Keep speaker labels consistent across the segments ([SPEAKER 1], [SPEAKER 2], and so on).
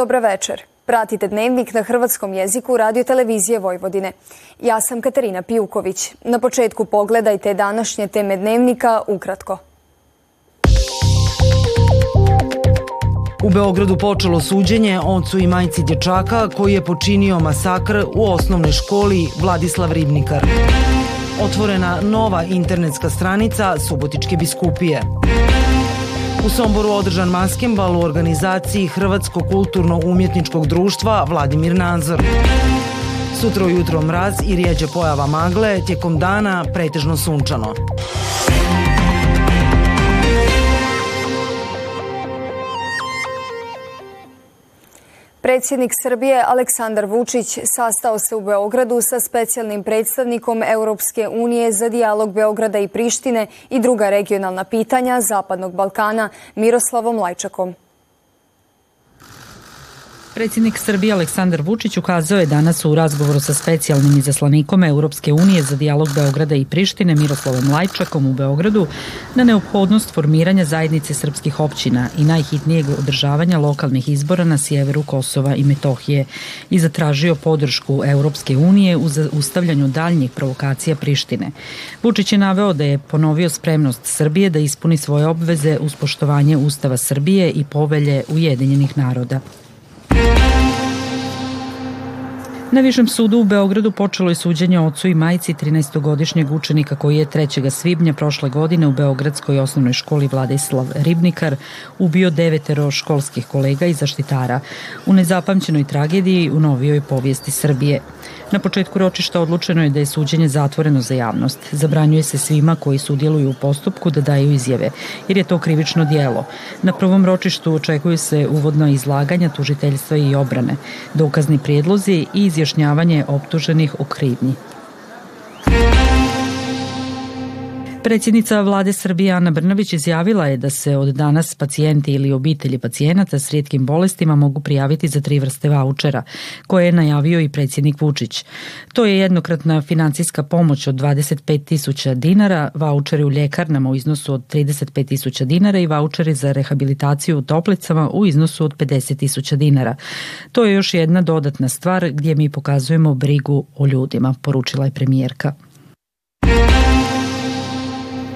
[SPEAKER 1] Dobra večer. Pratite dnevnik na hrvatskom jeziku radio televizije Vojvodine. Ja sam Katarina Pijuković. Na početku pogledajte današnje teme dnevnika ukratko.
[SPEAKER 2] U Beogradu počelo suđenje ocu i majci dječaka koji je počinio masakr u osnovnoj školi Vladislav Ribnikar. Otvorena nova internetska stranica Subotičke biskupije. U Somboru održan maskembal u organizaciji Hrvatskog kulturno-umjetničkog društva Vladimir Nazor. Sutra ujutro mraz i rijeđe pojava magle, tijekom dana pretežno sunčano.
[SPEAKER 1] Predsjednik Srbije Aleksandar Vučić sastao se u Beogradu sa specijalnim predstavnikom Europske unije za dijalog Beograda i Prištine i druga regionalna pitanja Zapadnog Balkana Miroslavom Lajčakom.
[SPEAKER 3] Predsjednik Srbije Aleksandar Vučić ukazao je danas u razgovoru sa specijalnim izaslanikom Europske unije za dijalog Beograda i Prištine Miroslavom Lajčakom u Beogradu na neophodnost formiranja zajednice srpskih općina i najhitnijeg održavanja lokalnih izbora na sjeveru Kosova i Metohije i zatražio podršku Europske unije u ustavljanju daljnjih provokacija Prištine. Vučić je naveo da je ponovio spremnost Srbije da ispuni svoje obveze uz poštovanje Ustava Srbije i povelje Ujedinjenih naroda. Na Višem sudu u Beogradu počelo je suđenje ocu i majci 13-godišnjeg učenika koji je 3. svibnja prošle godine u Beogradskoj osnovnoj školi Vladislav Ribnikar ubio devetero školskih kolega i zaštitara u nezapamćenoj tragediji u novijoj povijesti Srbije. Na početku ročišta odlučeno je da je suđenje zatvoreno za javnost. Zabranjuje se svima koji sudjeluju u postupku da daju izjave, jer je to krivično dijelo. Na prvom ročištu očekuju se uvodno izlaganja tužiteljstva i obrane, dokazni prijedlozi i izjašnjavanje optuženih o krivnji. Predsjednica vlade Srbije Ana Brnović izjavila je da se od danas pacijenti ili obitelji pacijenata s rijetkim bolestima mogu prijaviti za tri vrste vaučera, koje je najavio i predsjednik Vučić. To je jednokratna financijska pomoć od 25 tisuća dinara, vaučeri u ljekarnama u iznosu od 35 tisuća dinara i vaučeri za rehabilitaciju u toplicama u iznosu od 50 tisuća dinara. To je još jedna dodatna stvar gdje mi pokazujemo brigu o ljudima, poručila je premijerka.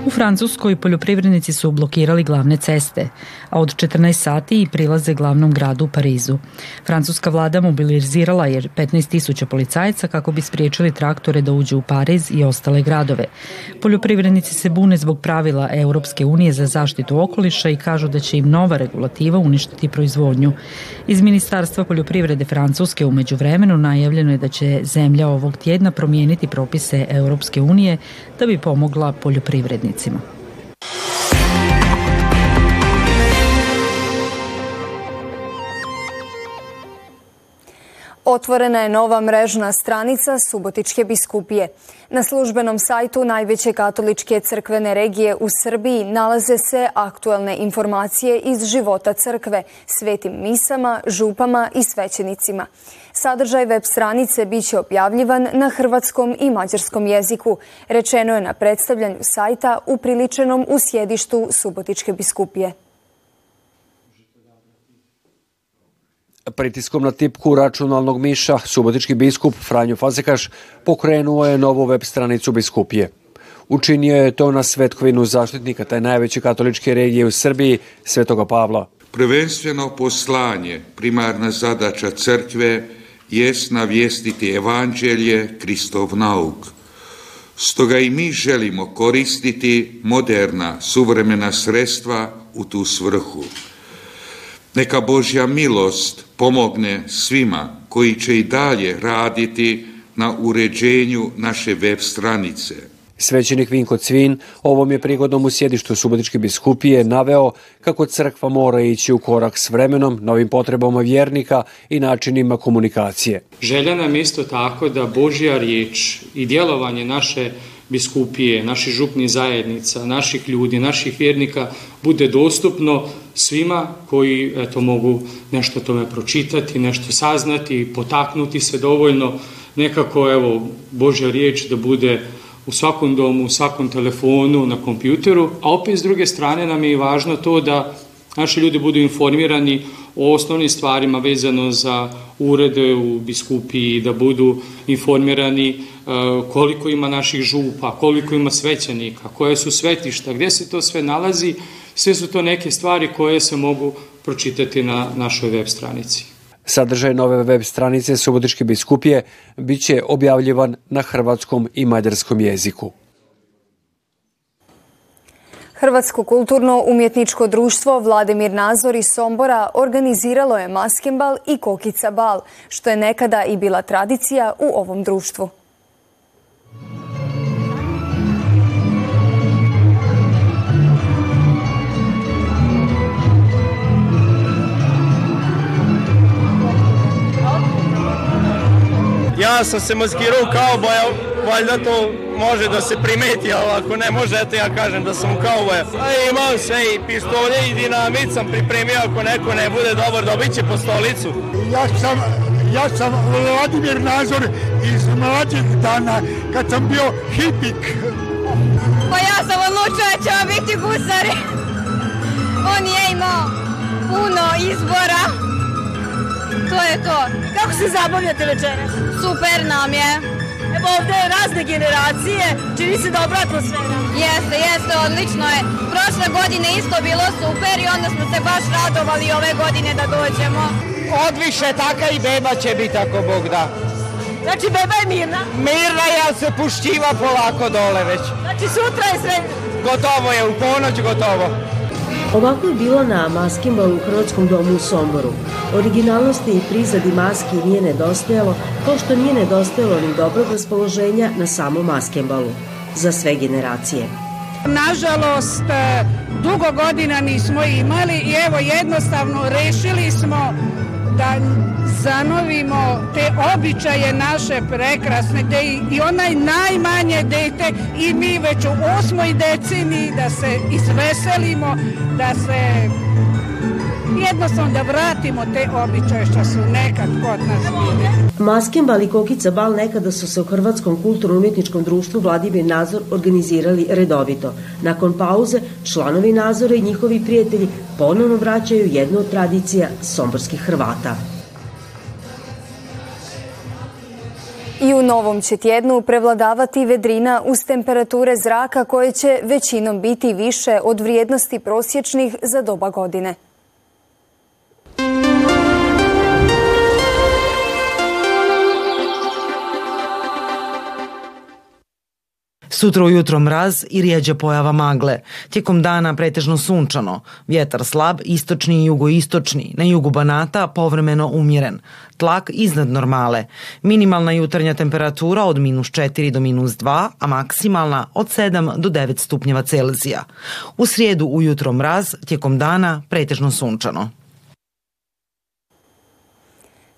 [SPEAKER 3] U Francuskoj poljoprivrednici su blokirali glavne ceste, a od 14 sati i prilaze glavnom gradu Parizu. Francuska vlada mobilizirala je 15 tisuća policajaca kako bi spriječili traktore da uđu u Pariz i ostale gradove. Poljoprivrednici se bune zbog pravila Europske unije za zaštitu okoliša i kažu da će im nova regulativa uništiti proizvodnju. Iz Ministarstva poljoprivrede Francuske u međuvremenu najavljeno je da će zemlja ovog tjedna promijeniti propise Europske unije da bi pomogla poljoprivrednicima C'est bon.
[SPEAKER 1] Otvorena je nova mrežna stranica Subotičke biskupije. Na službenom sajtu najveće katoličke crkvene regije u Srbiji nalaze se aktualne informacije iz života crkve, svetim misama, župama i svećenicima. Sadržaj web stranice bit će objavljivan na hrvatskom i mađarskom jeziku, rečeno je na predstavljanju sajta upriličenom u sjedištu Subotičke biskupije.
[SPEAKER 4] Pritiskom na tipku računalnog miša, subotički biskup Franjo Fazekaš pokrenuo je novu web stranicu biskupije. Učinio je to na svetkovinu zaštitnika taj najveće katoličke regije u Srbiji, Svetoga Pavla.
[SPEAKER 5] Prvenstveno poslanje, primarna zadaća crkve, jest navijestiti evanđelje, Kristov nauk. Stoga i mi želimo koristiti moderna, suvremena sredstva u tu svrhu. Neka Božja milost pomogne svima koji će i dalje raditi na uređenju naše web stranice.
[SPEAKER 4] Svećenik Vinko Cvin ovom je prigodom u sjedištu Subotičke biskupije naveo kako crkva mora ići u korak s vremenom, novim potrebama vjernika i načinima komunikacije.
[SPEAKER 6] Želja nam isto tako da Božja riječ i djelovanje naše biskupije, naših župnih zajednica, naših ljudi, naših vjernika bude dostupno svima koji eto, mogu nešto tome pročitati, nešto saznati, potaknuti se dovoljno, nekako evo Božja riječ da bude u svakom domu, u svakom telefonu, na kompjuteru, a opet s druge strane nam je i važno to da naši ljudi budu informirani o osnovnim stvarima vezano za urede u biskupiji, da budu informirani e, koliko ima naših župa, koliko ima svećenika, koje su svetišta, gde se to sve nalazi, sve su to neke stvari koje se mogu pročitati na našoj web stranici.
[SPEAKER 4] Sadržaj nove web stranice Subotičke biskupije biće objavljivan na hrvatskom i mađarskom jeziku.
[SPEAKER 1] Hrvatsko kulturno-umjetničko društvo Vladimir Nazor iz Sombora organiziralo je maskembal i kokica bal, što je nekada i bila tradicija u ovom društvu.
[SPEAKER 7] Ja sam se maskirao kao boja, valjda to može da se primeti, ali ako ne može, eto ja kažem da sam u kauboja. A imam sve i pištolje i dinamit sam pripremio, ako neko ne bude dobar, dobit će po stolicu.
[SPEAKER 8] Ja sam, ja sam Vladimir Nazor iz mlađih dana, kad sam bio hipik.
[SPEAKER 9] Pa ja sam odlučila da ćemo biti gusari. On je imao puno izbora. To je to.
[SPEAKER 10] Kako se zabavljate večeras?
[SPEAKER 9] Super nam je.
[SPEAKER 10] Evo ovde je razne generacije, čini se dobra atmosfera.
[SPEAKER 9] Jeste, jeste, odlično je. Prošle godine isto bilo super i onda smo se baš radovali ove godine da dođemo.
[SPEAKER 7] Odviše taka i beba će biti ako Bog da.
[SPEAKER 10] Znači beba je mirna?
[SPEAKER 7] Mirna je, ali se puštiva polako dole već.
[SPEAKER 10] Znači sutra je sve...
[SPEAKER 7] Gotovo je, u ponoć gotovo.
[SPEAKER 11] Ovako je bilo na maskimbalu u Hrvatskom domu u Somboru. Originalnosti i prizadi maski nije nedostajalo, kao što nije nedostajalo ni dobrog raspoloženja na samom maskembalu. Za sve generacije.
[SPEAKER 12] Nažalost, dugo godina nismo imali i evo jednostavno rešili smo da zanovimo te običaje naše prekrasne, da i onaj najmanje dete i mi već u osmoj deceniji da se izveselimo, da se jednostavno da vratimo te običaje što su nekad kod nas bili.
[SPEAKER 11] Maskenbal i Kokica Bal nekada su se u Hrvatskom kulturno-umjetničkom društvu Vladimir Nazor organizirali redovito. Nakon pauze, članovi Nazora i njihovi prijatelji ponovno vraćaju jednu od tradicija somborskih Hrvata.
[SPEAKER 1] I u novom će tjednu prevladavati vedrina uz temperature zraka koje će većinom biti više od vrijednosti prosječnih za doba godine.
[SPEAKER 2] Sutra ujutro mraz i rijeđa pojava magle. Tijekom dana pretežno sunčano. Vjetar slab, istočni i jugoistočni. Na jugu Banata povremeno umjeren. Tlak iznad normale. Minimalna jutarnja temperatura od minus 4 do minus 2, a maksimalna od 7 do 9 stupnjeva Celzija. U srijedu ujutro mraz, tijekom dana pretežno sunčano.